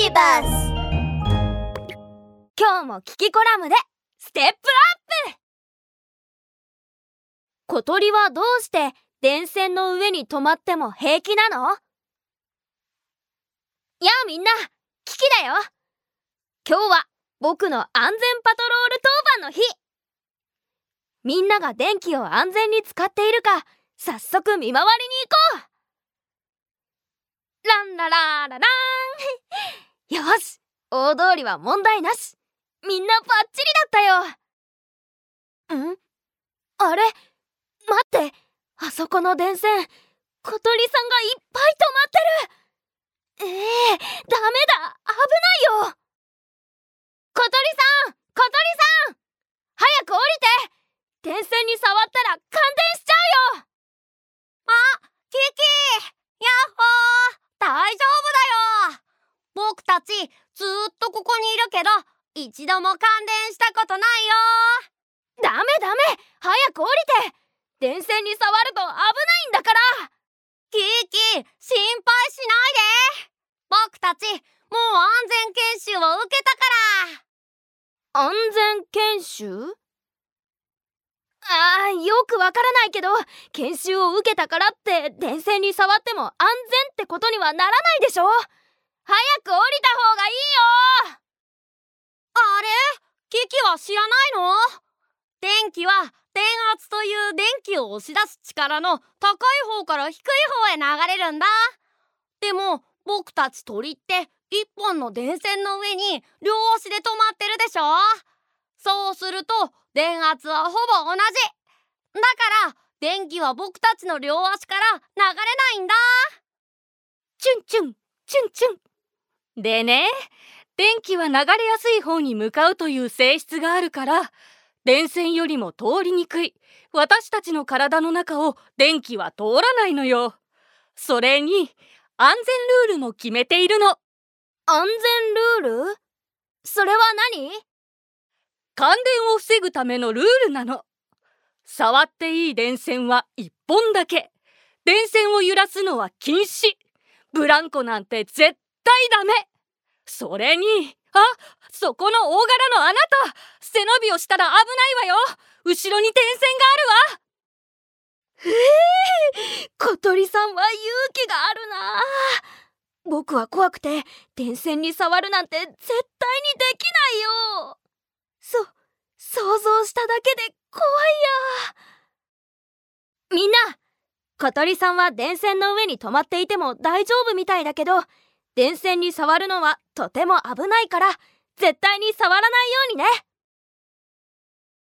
ビバス今日もキキコラムでステップアップ。小鳥はどうして電線の上に止まっても平気なの？やあみんなキキだよ。今日は僕の安全パトロール当番の日。みんなが電気を安全に使っているか早速見回りに行こうランラララランよし大通りは問題なし。みんなバッチリだったよ。ん？あれ？待って。あそこの電線小鳥さんがいっぱい止まってる。ええー、ダメだ。危ないよ。小鳥さん小鳥さん早く降りて。電線に触ったら感電しちゃうよあキキやっほー大丈夫だよ僕たちずっとここにいるけど一度も感電したことないよ。ダメダメ早く降りて。電線に触ると危ないんだから。キキ心配しないで。僕たちもう安全研修を受けたから。安全研修？ああよくわからないけど研修を受けたからって電線に触っても安全ってことにはならないでしょ早く降りた方がいいよ。あれ？キキは知らないの？電気は電圧という電気を押し出す力の高い方から低い方へ流れるんだ。でも僕たち鳥って一本の電線の上に両足で止まってるでしょ？そうすると電圧はほぼ同じ。だから電気は僕たちの両足から流れないんだ。チュンチュンチュンチュンでね電気は流れやすい方に向かうという性質があるから電線よりも通りにくい。私たちの体の中を電気は通らないのよ。それに安全ルールも決めているの。安全ルール？それは何？感電を防ぐためのルールなの。触っていい電線は1本だけ。電線を揺らすのは禁止。ブランコなんて絶対ダメそれにあそこの大柄のあなた背伸びをしたら危ないわよ。後ろに電線があるわ。ええー、小鳥さんは勇気があるな。僕は怖くて電線に触るなんて絶対にできないよ。そ想像しただけで怖いや。みんな小鳥さんは電線の上に止まっていても大丈夫みたいだけど電線に触るのはとても危ないから絶対に触らないようにね。